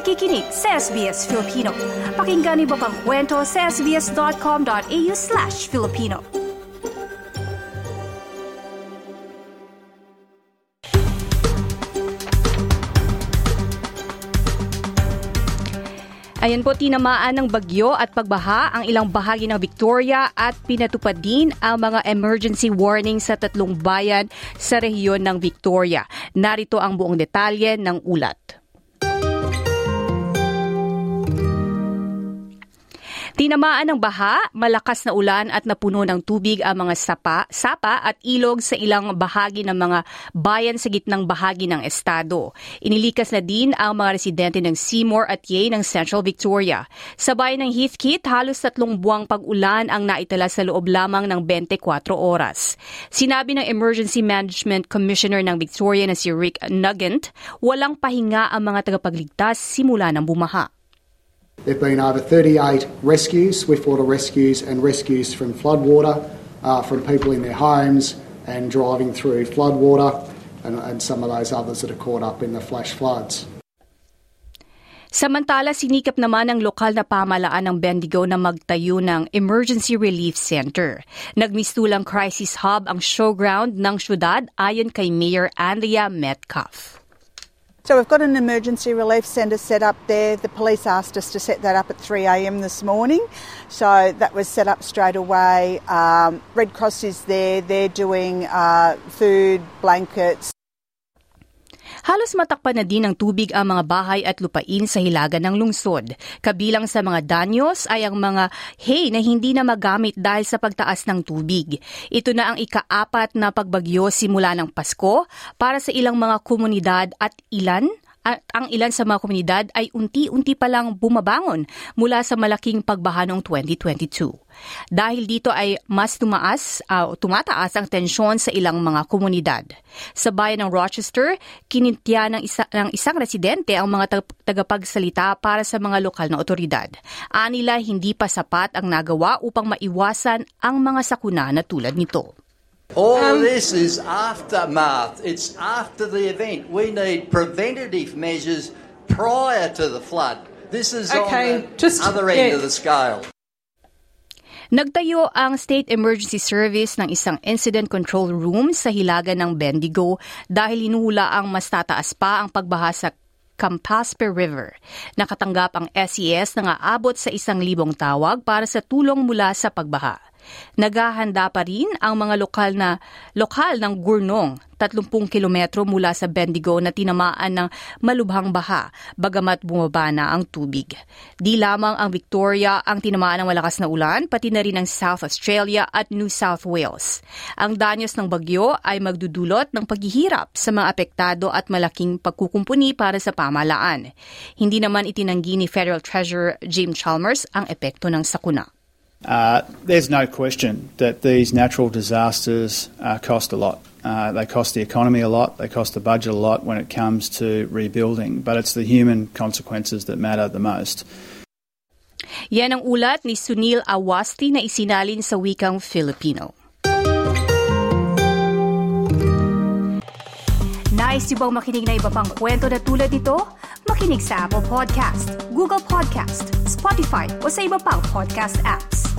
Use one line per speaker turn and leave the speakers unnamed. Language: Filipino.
nakikinig sa SBS Filipino. Pakinggan iba pang kwento sa sbs.com.au slash Filipino. Ayan po, tinamaan ng bagyo at pagbaha ang ilang bahagi ng Victoria at pinatupad din ang mga emergency warning sa tatlong bayan sa rehiyon ng Victoria. Narito ang buong detalye ng ulat. Tinamaan ng baha, malakas na ulan at napuno ng tubig ang mga sapa, sapa at ilog sa ilang bahagi ng mga bayan sa gitnang bahagi ng estado. Inilikas na din ang mga residente ng Seymour at Yei ng Central Victoria. Sa bayan ng Heathkit, halos tatlong buwang pag-ulan ang naitala sa loob lamang ng 24 oras. Sinabi ng Emergency Management Commissioner ng Victoria na si Rick Nugent, walang pahinga ang mga tagapagligtas simula ng bumaha.
There have been over 38 rescues, swiftwater rescues, and rescues from floodwater, uh, from people in their homes and driving through floodwater, and, and some of those others that are caught up in the flash floods.
Samantala, sinikap naman ng lokal na pamalaan ng Bendigo na magtayo ng Emergency Relief Center. Nagmistulang crisis hub ang showground ng syudad ayon kay Mayor Andrea Metcalf.
So we've got an emergency relief centre set up there. The police asked us to set that up at 3am this morning. So that was set up straight away. Um, Red Cross is there. They're doing uh, food, blankets.
Halos matakpan na din ng tubig ang mga bahay at lupain sa hilaga ng lungsod. Kabilang sa mga danyos ay ang mga hay na hindi na magamit dahil sa pagtaas ng tubig. Ito na ang ikaapat na pagbagyo simula ng Pasko para sa ilang mga komunidad at ilan at ang ilan sa mga komunidad ay unti-unti pa lang bumabangon mula sa malaking pagbaha noong 2022. Dahil dito ay mas tumaas, uh, tumataas ang tensyon sa ilang mga komunidad. Sa bayan ng Rochester, kinintya ng, isa, ng isang residente ang mga tagapagsalita para sa mga lokal na otoridad. Anila hindi pa sapat ang nagawa upang maiwasan ang mga sakuna na tulad nito.
All um, this is aftermath. It's after the event. We need preventative measures prior to the flood. This is okay, on the just, other end yeah. of the scale.
Nagtayo ang State Emergency Service ng isang incident control room sa hilaga ng Bendigo dahil inuhula ang mas tataas pa ang pagbaha sa Campaspe River. Nakatanggap ang SES e na aabot sa isang libong tawag para sa tulong mula sa pagbaha. Naghahanda pa rin ang mga lokal na lokal ng Gurnong, 30 kilometro mula sa Bendigo na tinamaan ng malubhang baha, bagamat bumaba na ang tubig. Di lamang ang Victoria ang tinamaan ng malakas na ulan, pati na rin ang South Australia at New South Wales. Ang danyos ng bagyo ay magdudulot ng paghihirap sa mga apektado at malaking pagkukumpuni para sa pamalaan. Hindi naman itinanggi ni Federal Treasurer Jim Chalmers ang epekto ng sakuna.
Uh, there's no question that these natural disasters uh, cost a lot. Uh, they cost the economy a lot, they cost the budget a lot when it comes to rebuilding, but it's the human consequences that matter the most.
Yan ang ulat ni Sunil Awasti na isinalin sa wikang Filipino. Nice yung bang makinig na iba pang kwento na tulad ito? Makinig sa Apple Podcast, Google Podcast, Spotify o sa iba pang podcast apps.